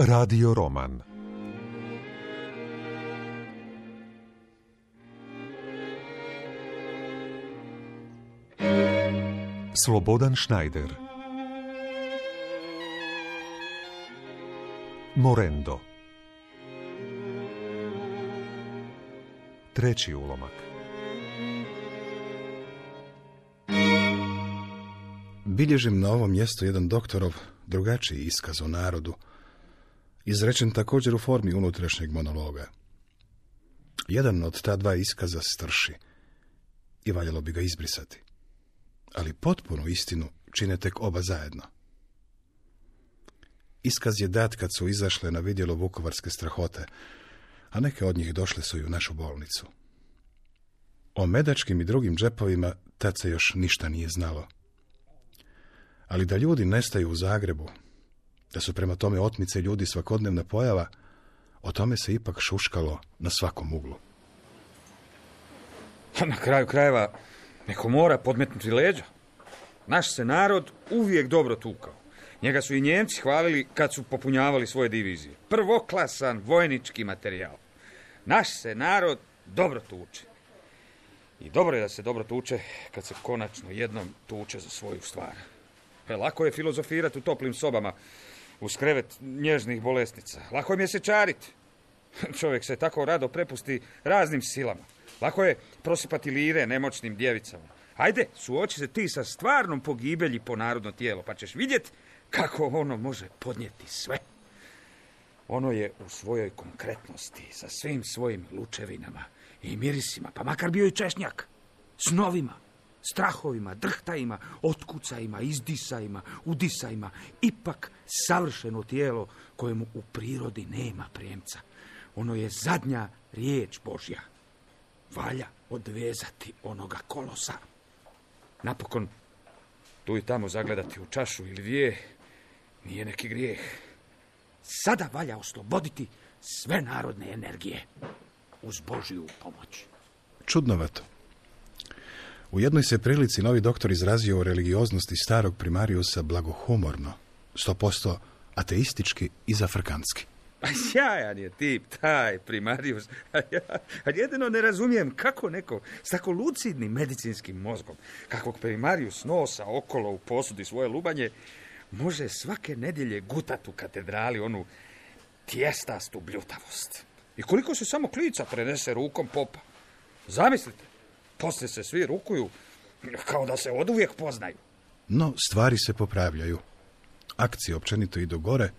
Radio Roman. Slobodan Schneider. Morendo. Treći ulomak. Bilježim na ovom mjestu jedan doktorov drugačiji iskaz o narodu, izrečen također u formi unutrašnjeg monologa. Jedan od ta dva iskaza strši i valjalo bi ga izbrisati. Ali potpuno istinu čine tek oba zajedno. Iskaz je dat kad su izašle na vidjelo vukovarske strahote, a neke od njih došle su i u našu bolnicu. O medačkim i drugim džepovima tad se još ništa nije znalo. Ali da ljudi nestaju u Zagrebu, da su prema tome otmice ljudi svakodnevna pojava, o tome se ipak šuškalo na svakom uglu. Na kraju krajeva, neko mora podmetnuti leđa. Naš se narod uvijek dobro tukao. Njega su i Njemci hvalili kad su popunjavali svoje divizije. Prvoklasan vojnički materijal. Naš se narod dobro tuče. I dobro je da se dobro tuče kad se konačno jednom tuče za svoju stvar. E, lako je filozofirati u toplim sobama, uz krevet nježnih bolesnica. Lako je mjesečariti. Čovjek se tako rado prepusti raznim silama. Lako je prosipati lire nemoćnim djevicama. Ajde, suoči se ti sa stvarnom pogibelji po narodno tijelo, pa ćeš vidjeti kako ono može podnijeti sve. Ono je u svojoj konkretnosti, sa svim svojim lučevinama i mirisima, pa makar bio i češnjak, snovima, strahovima, drhtajima, otkucajima, izdisajima, udisajima, ipak savršeno tijelo kojemu u prirodi nema prijemca. Ono je zadnja riječ Božja. Valja odvezati onoga kolosa. Napokon, tu i tamo zagledati u čašu ili dvije, nije neki grijeh. Sada valja osloboditi sve narodne energije uz Božju pomoć. Čudnovato. U jednoj se prilici novi doktor izrazio o religioznosti starog primariusa blagohumorno, sto posto ateistički i zafrkanski. A sjajan je tip, taj primarius. A jedino ne razumijem kako neko s tako lucidnim medicinskim mozgom, kakvog primarius nosa okolo u posudi svoje lubanje, može svake nedjelje gutat u katedrali onu tjestastu bljutavost. I koliko se samo klica prenese rukom popa. Zamislite, poslije se svi rukuju kao da se oduvijek poznaju. No, stvari se popravljaju. Akcije općenito idu gore,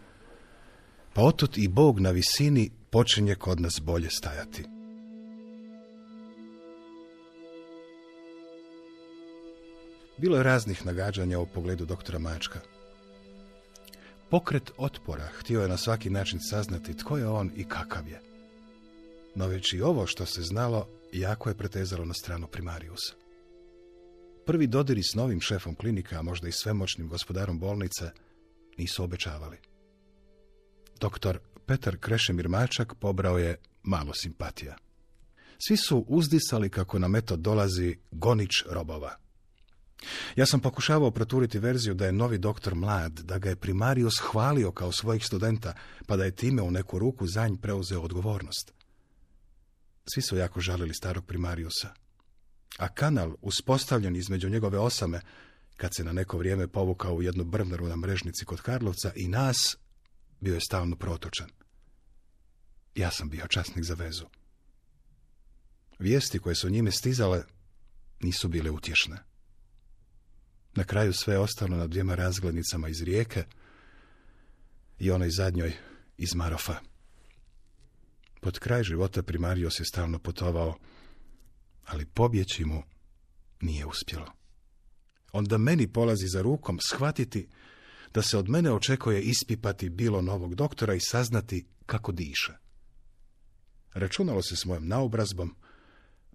pa otud i Bog na visini počinje kod nas bolje stajati. Bilo je raznih nagađanja u pogledu doktora Mačka. Pokret otpora htio je na svaki način saznati tko je on i kakav je. No već i ovo što se znalo jako je pretezalo na stranu primariusa. Prvi dodiri s novim šefom klinika, a možda i svemoćnim gospodarom bolnice, nisu obećavali. Doktor Petar Krešemir Mačak pobrao je malo simpatija. Svi su uzdisali kako na metod dolazi gonič robova. Ja sam pokušavao proturiti verziju da je novi doktor mlad, da ga je primarius hvalio kao svojih studenta, pa da je time u neku ruku za nj preuzeo odgovornost. Svi su jako žalili starog primariusa. A kanal, uspostavljen između njegove osame, kad se na neko vrijeme povukao u jednu brvnaru na mrežnici kod Karlovca i nas, bio je stalno protočan. Ja sam bio časnik za vezu. Vijesti koje su njime stizale nisu bile utješne. Na kraju sve ostalo na dvijema razglednicama iz rijeke i onoj zadnjoj iz Marofa. Pod kraj života primario se stalno putovao, ali pobjeći mu nije uspjelo. Onda meni polazi za rukom shvatiti da se od mene očekuje ispipati bilo novog doktora i saznati kako diše. Računalo se s mojom naobrazbom,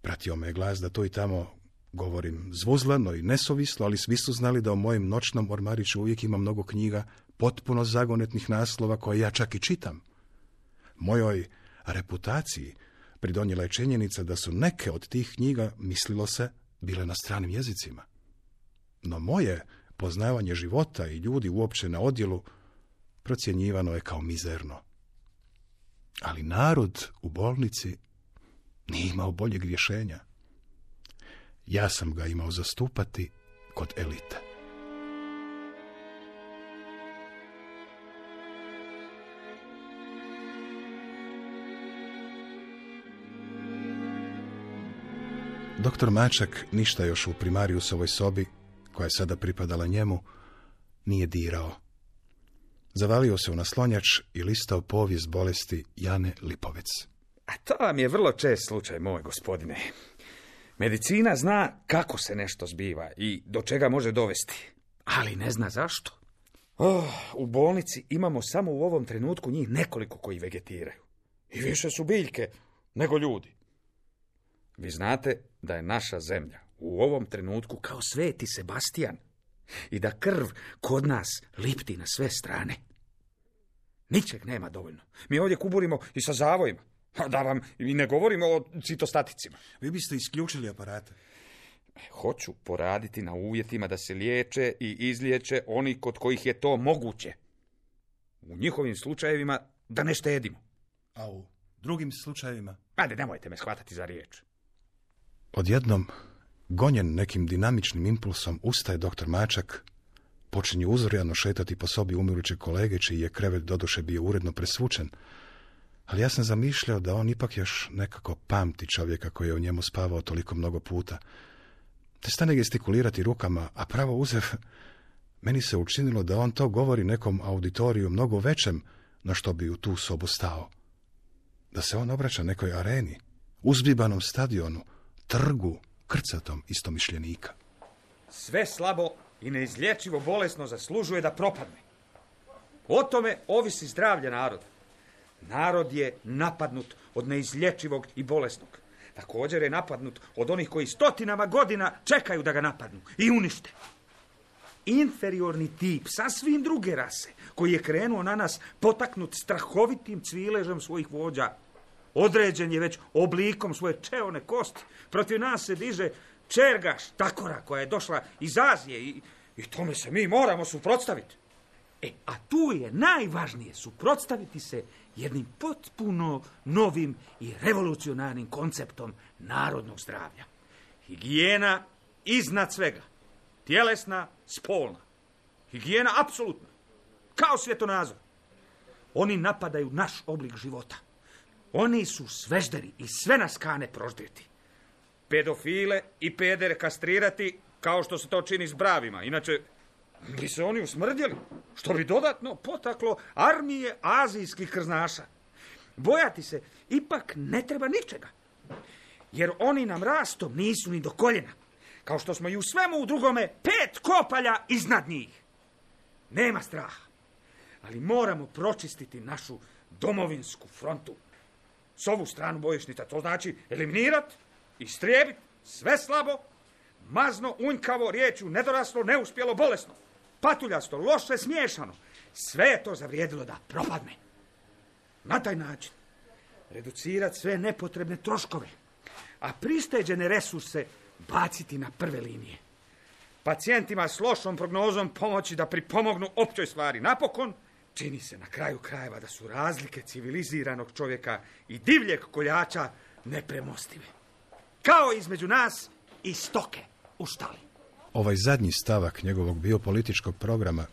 pratio me glas da to i tamo govorim zvuzlano i nesovislo, ali svi su znali da u mojem noćnom ormariću uvijek ima mnogo knjiga, potpuno zagonetnih naslova koje ja čak i čitam. Mojoj reputaciji pridonijela je činjenica da su neke od tih knjiga, mislilo se, bile na stranim jezicima. No moje poznavanje života i ljudi uopće na odjelu procjenjivano je kao mizerno. Ali narod u bolnici nije imao boljeg rješenja. Ja sam ga imao zastupati kod elite. Doktor Mačak ništa još u primariusovoj sobi, koja je sada pripadala njemu, nije dirao. Zavalio se u naslonjač i listao povijest bolesti Jane Lipovec. A to vam je vrlo čest slučaj, moj gospodine. Medicina zna kako se nešto zbiva i do čega može dovesti, ali ne zna zašto. Oh, u bolnici imamo samo u ovom trenutku njih nekoliko koji vegetiraju. I više su biljke nego ljudi. Vi znate da je naša zemlja u ovom trenutku kao sveti Sebastian i da krv kod nas lipti na sve strane. Ničeg nema dovoljno. Mi ovdje kuburimo i sa zavojima. A da vam i ne govorimo o citostaticima. Vi biste isključili aparate. Hoću poraditi na uvjetima da se liječe i izliječe oni kod kojih je to moguće. U njihovim slučajevima da ne štedimo. A u drugim slučajevima? Ajde, nemojte me shvatati za riječ. Odjednom, gonjen nekim dinamičnim impulsom, ustaje doktor Mačak, počinje uzorjano šetati po sobi umiruće kolege, čiji je krevet doduše bio uredno presvučen, ali ja sam zamišljao da on ipak još nekako pamti čovjeka koji je u njemu spavao toliko mnogo puta. Te stane gestikulirati rukama, a pravo uzev, meni se učinilo da on to govori nekom auditoriju mnogo većem na što bi u tu sobu stao. Da se on obraća nekoj areni, uzbibanom stadionu, trgu, krcatom istomišljenika. Sve slabo i neizlječivo bolesno zaslužuje da propadne. O tome ovisi zdravlje naroda. Narod je napadnut od neizlječivog i bolesnog. Također je napadnut od onih koji stotinama godina čekaju da ga napadnu i unište. Inferiorni tip, sasvim druge rase, koji je krenuo na nas potaknut strahovitim cviležem svojih vođa, određen je već oblikom svoje čeone kosti. Protiv nas se diže čergaš, takora, koja je došla iz Azije i, i tome se mi moramo suprotstaviti. E, a tu je najvažnije suprotstaviti se jednim potpuno novim i revolucionarnim konceptom narodnog zdravlja. Higijena iznad svega. Tjelesna, spolna. Higijena apsolutna. Kao svjetonazor. Oni napadaju naš oblik života. Oni su svežderi i sve nas kane proždjeti. Pedofile i pedere kastrirati kao što se to čini s bravima. Inače, bi se oni usmrdjeli, što bi dodatno potaklo armije azijskih krznaša. Bojati se ipak ne treba ničega, jer oni nam rastom nisu ni do koljena, kao što smo i u svemu u drugome pet kopalja iznad njih. Nema straha, ali moramo pročistiti našu domovinsku frontu. S ovu stranu bojišnica, to znači eliminirat, istrijebit, sve slabo, mazno, unjkavo, riječu, nedoraslo, neuspjelo, bolesno patuljasto, loše, smiješano. Sve je to zavrijedilo da propadne. Na taj način reducirati sve nepotrebne troškove, a pristeđene resurse baciti na prve linije. Pacijentima s lošom prognozom pomoći da pripomognu općoj stvari. Napokon, čini se na kraju krajeva da su razlike civiliziranog čovjeka i divljeg koljača nepremostive. Kao između nas i stoke u štali. Ovaj zadnji stavak njegovog biopolitičkog programa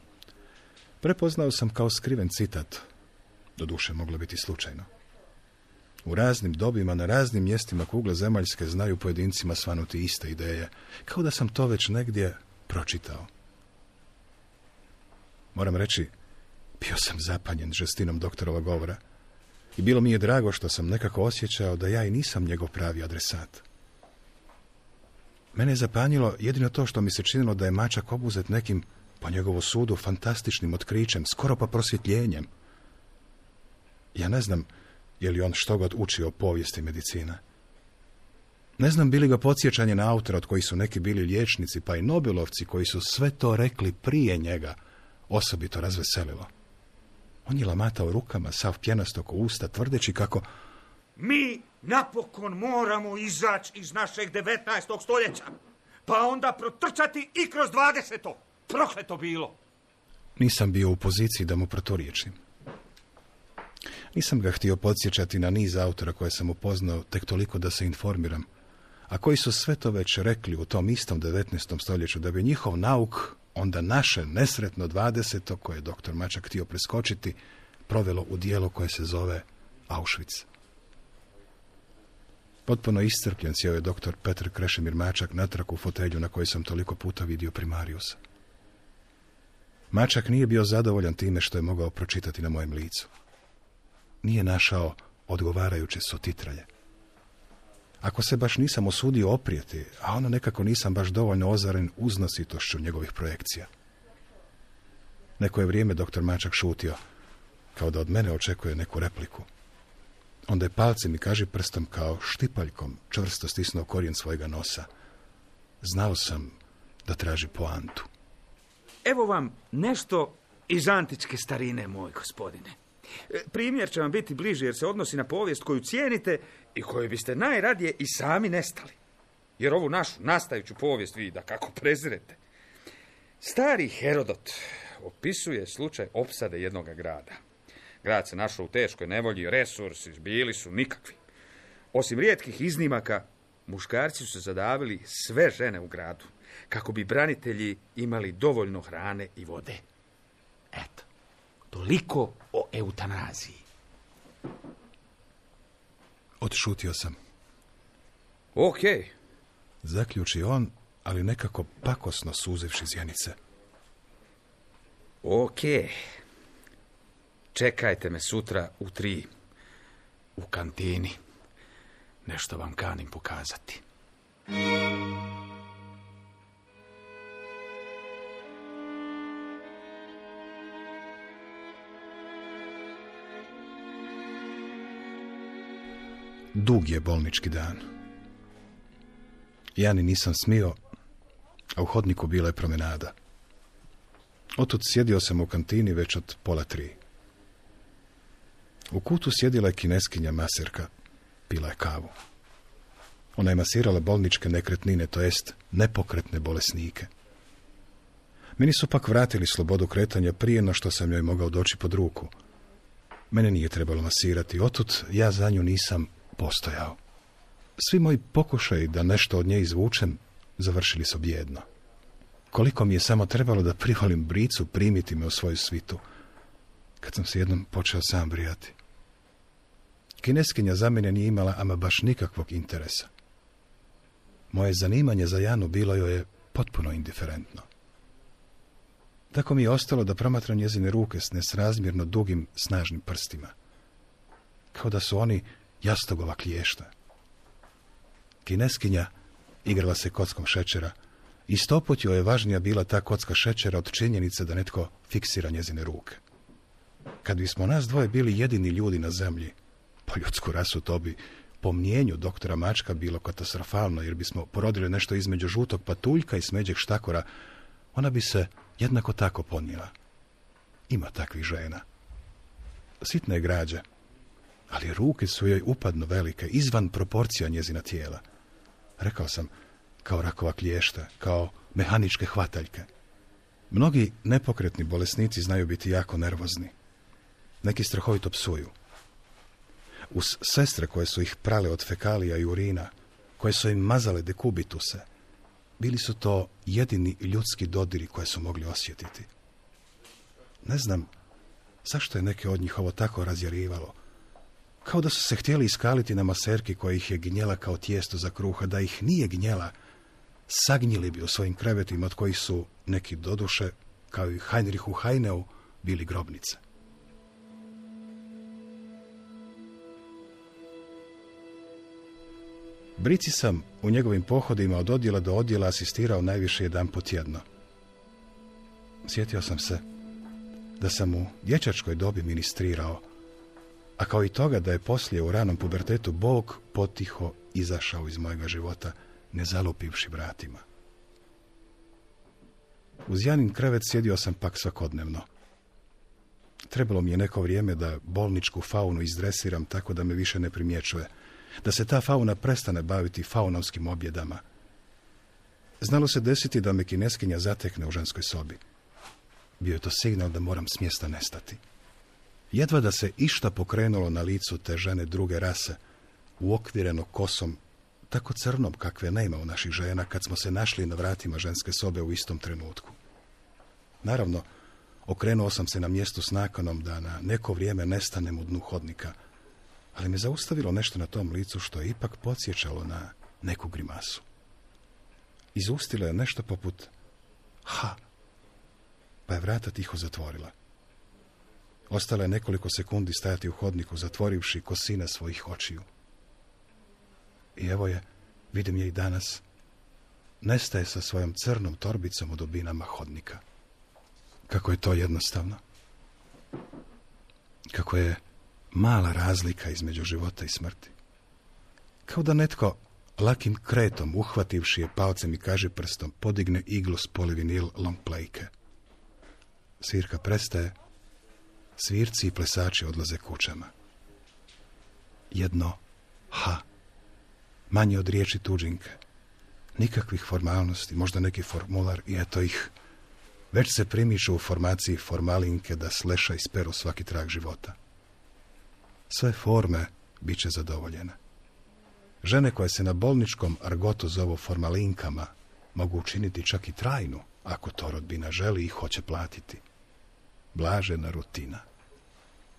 prepoznao sam kao skriven citat, doduše moglo biti slučajno. U raznim dobima, na raznim mjestima kugle zemaljske znaju pojedincima svanuti iste ideje, kao da sam to već negdje pročitao. Moram reći, bio sam zapanjen žestinom doktorova govora i bilo mi je drago što sam nekako osjećao da ja i nisam njegov pravi adresat. Mene je zapanjilo jedino to što mi se činilo da je mačak obuzet nekim, po njegovu sudu, fantastičnim otkrićem, skoro pa prosvjetljenjem. Ja ne znam je li on što god učio o povijesti medicina. Ne znam bili ga podsjećanje na autora od koji su neki bili liječnici, pa i Nobelovci koji su sve to rekli prije njega, osobito razveselilo. On je lamatao rukama, sav pjenastog usta, tvrdeći kako mi napokon moramo izaći iz našeg 19. stoljeća. Pa onda protrčati i kroz 20. Prokleto bilo. Nisam bio u poziciji da mu proturječim. Nisam ga htio podsjećati na niz autora koje sam upoznao tek toliko da se informiram, a koji su sve to već rekli u tom istom 19. stoljeću da bi njihov nauk, onda naše nesretno 20. koje je doktor Mačak htio preskočiti, provelo u dijelo koje se zove Auschwitz. Potpuno iscrpljen sjeo je doktor Petr Krešimir Mačak natrag u fotelju na kojoj sam toliko puta vidio primariusa. Mačak nije bio zadovoljan time što je mogao pročitati na mojem licu. Nije našao odgovarajuće sotitralje. Ako se baš nisam osudio oprijeti, a ono nekako nisam baš dovoljno ozaren uznositošću njegovih projekcija. Neko je vrijeme doktor Mačak šutio, kao da od mene očekuje neku repliku. Onda je palcem i kaži prstom kao štipaljkom čvrsto stisnuo korijen svojega nosa. Znao sam da traži poantu. Evo vam nešto iz antičke starine, moj gospodine. E, Primjer će vam biti bliži jer se odnosi na povijest koju cijenite i koju biste najradije i sami nestali. Jer ovu našu nastajuću povijest vi da kako prezirete. Stari Herodot opisuje slučaj opsade jednog grada. Grad se našao u teškoj nevolji, resursi bili su nikakvi. Osim rijetkih iznimaka, muškarci su zadavili sve žene u gradu, kako bi branitelji imali dovoljno hrane i vode. Eto, toliko o eutanaziji. Odšutio sam. Ok, Zaključi on, ali nekako pakosno suzivši zjenice. ok. Čekajte me sutra u tri. U kantini. Nešto vam kanim pokazati. Dug je bolnički dan. Ja ni nisam smio, a u hodniku bila je promenada. Otud sjedio sam u kantini već od pola tri. U kutu sjedila je kineskinja maserka, pila je kavu. Ona je masirala bolničke nekretnine, to jest nepokretne bolesnike. Meni su pak vratili slobodu kretanja prije no što sam joj mogao doći pod ruku. Mene nije trebalo masirati, otud ja za nju nisam postojao. Svi moji pokušaji da nešto od nje izvučem završili su bjedno. Koliko mi je samo trebalo da privolim bricu primiti me u svoju svitu, kad sam se jednom počeo sam brijati. Kineskinja za mene nije imala ama baš nikakvog interesa. Moje zanimanje za Janu bilo joj je potpuno indiferentno. Tako mi je ostalo da promatram njezine ruke s nesrazmjerno dugim, snažnim prstima. Kao da su oni jastogova kliješta. Kineskinja igrala se kockom šećera i stoput je važnija bila ta kocka šećera od činjenice da netko fiksira njezine ruke. Kad bismo nas dvoje bili jedini ljudi na zemlji, po ljudsku rasu to bi po mnjenju doktora Mačka bilo katastrofalno, jer bismo porodili nešto između žutog patuljka i smeđeg štakora, ona bi se jednako tako ponijela. Ima takvih žena. Sitne građe, ali ruke su joj upadno velike, izvan proporcija njezina tijela. Rekao sam, kao rakova kliješta, kao mehaničke hvataljke. Mnogi nepokretni bolesnici znaju biti jako nervozni. Neki strahovito psuju. Uz sestre koje su ih prale od fekalija i urina, koje su im mazale dekubituse, bili su to jedini ljudski dodiri koje su mogli osjetiti. Ne znam zašto je neke od njih ovo tako razjarivalo. Kao da su se htjeli iskaliti na maserki koja ih je gnjela kao tijesto za kruha, da ih nije gnjela, sagnjili bi u svojim krevetima od kojih su neki doduše, kao i Heinrichu Heineu, bili grobnice. Brici sam u njegovim pohodima od odjela do odjela asistirao najviše jedan po tjedno. Sjetio sam se da sam u dječačkoj dobi ministrirao, a kao i toga da je poslije u ranom pubertetu Bog potiho izašao iz mojega života, ne zalupivši vratima. Uz Janin krevet sjedio sam pak svakodnevno. Trebalo mi je neko vrijeme da bolničku faunu izdresiram tako da me više ne primjećuje, da se ta fauna prestane baviti faunovskim objedama. Znalo se desiti da me kineskinja zatekne u ženskoj sobi. Bio je to signal da moram s mjesta nestati. Jedva da se išta pokrenulo na licu te žene druge rase, uokvireno kosom, tako crnom kakve nema u naših žena kad smo se našli na vratima ženske sobe u istom trenutku. Naravno, okrenuo sam se na mjestu s nakanom da na neko vrijeme nestanem u dnu hodnika, ali me zaustavilo nešto na tom licu što je ipak podsjećalo na neku grimasu. Izustila je nešto poput ha, pa je vrata tiho zatvorila. Ostala je nekoliko sekundi stajati u hodniku, zatvorivši kosine svojih očiju. I evo je, vidim je i danas, nestaje sa svojom crnom torbicom u dubinama hodnika. Kako je to jednostavno. Kako je mala razlika između života i smrti. Kao da netko lakim kretom, uhvativši je palcem i kaže prstom, podigne iglu s polivinil long playke. Svirka prestaje, svirci i plesači odlaze kućama. Jedno ha, manje od riječi tuđinke. Nikakvih formalnosti, možda neki formular i eto ih. Već se primiču u formaciji formalinke da sleša i speru svaki trag života. Sve forme bit će zadovoljene. Žene koje se na bolničkom argotu zovu formalinkama mogu učiniti čak i trajnu, ako to rodbina želi i hoće platiti. Blažena rutina.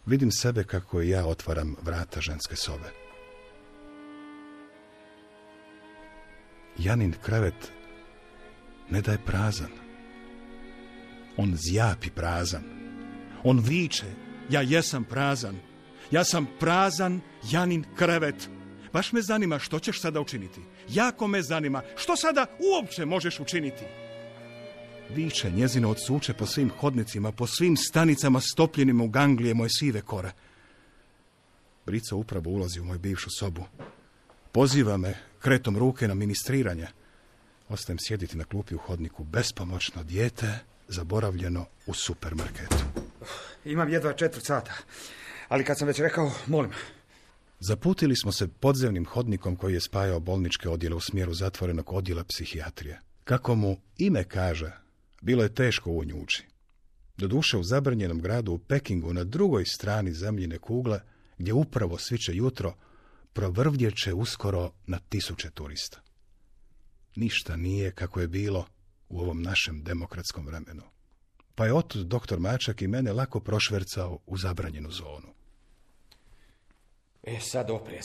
Vidim sebe kako ja otvaram vrata ženske sobe. Janin krevet ne da je prazan. On zjapi prazan. On viče, ja jesam prazan. Ja sam prazan Janin krevet. Baš me zanima što ćeš sada učiniti. Jako me zanima što sada uopće možeš učiniti. Viče njezino odsuče po svim hodnicima, po svim stanicama stopljenim u ganglije moje sive kore. Brica upravo ulazi u moju bivšu sobu. Poziva me kretom ruke na ministriranje. Ostajem sjediti na klupi u hodniku bespomoćno dijete, zaboravljeno u supermarketu. Imam jedva četvrt sata, ali kad sam već rekao, molim. Zaputili smo se podzemnim hodnikom koji je spajao bolničke odjele u smjeru zatvorenog odjela psihijatrije. Kako mu ime kaže, bilo je teško u nju. Doduše u zabranjenom gradu u Pekingu na drugoj strani zemljine kugle, gdje upravo sviće jutro, provrvdjeće uskoro na tisuće turista. Ništa nije kako je bilo u ovom našem demokratskom vremenu. Pa je otud doktor Mačak i mene lako prošvercao u zabranjenu zonu. E, sad oprez.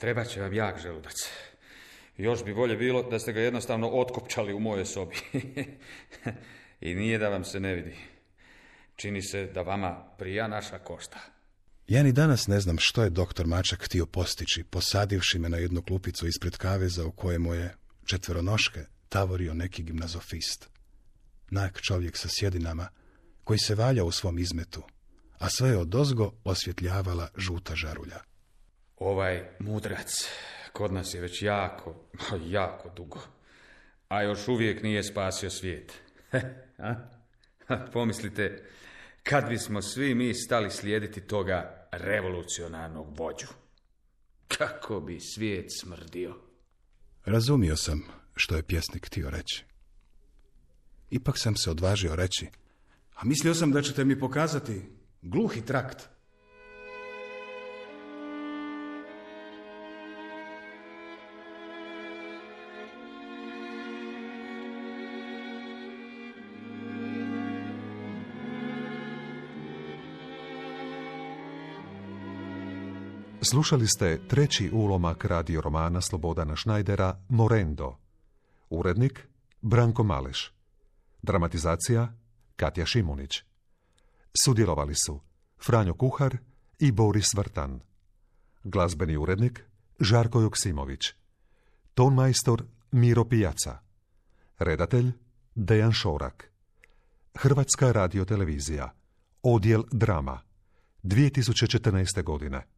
Treba će vam jak želudac. Još bi bolje bilo da ste ga jednostavno otkopčali u mojoj sobi. I nije da vam se ne vidi. Čini se da vama prija naša košta. Ja ni danas ne znam što je doktor Mačak htio postići, posadivši me na jednu klupicu ispred kaveza u kojemu je četveronoške tavorio neki gimnazofist. Nak čovjek sa sjedinama, koji se valja u svom izmetu, a sve je od ozgo osvjetljavala žuta žarulja. Ovaj mudrac kod nas je već jako, jako dugo, a još uvijek nije spasio svijet. Pomislite, kad bismo svi mi stali slijediti toga revolucionarnog vođu. Kako bi svijet smrdio. Razumio sam što je pjesnik htio reći. Ipak sam se odvažio reći, a mislio sam da ćete mi pokazati gluhi trakt. Slušali ste treći ulomak radio romana Slobodana Šnajdera Morendo. Urednik Branko Maleš. Dramatizacija Katja Šimunić. Sudjelovali su Franjo Kuhar i Boris Vrtan. Glazbeni urednik Žarko Joksimović. Tonmajstor Miro Pijaca. Redatelj Dejan Šorak. Hrvatska radiotelevizija. Odjel drama. 2014. godine.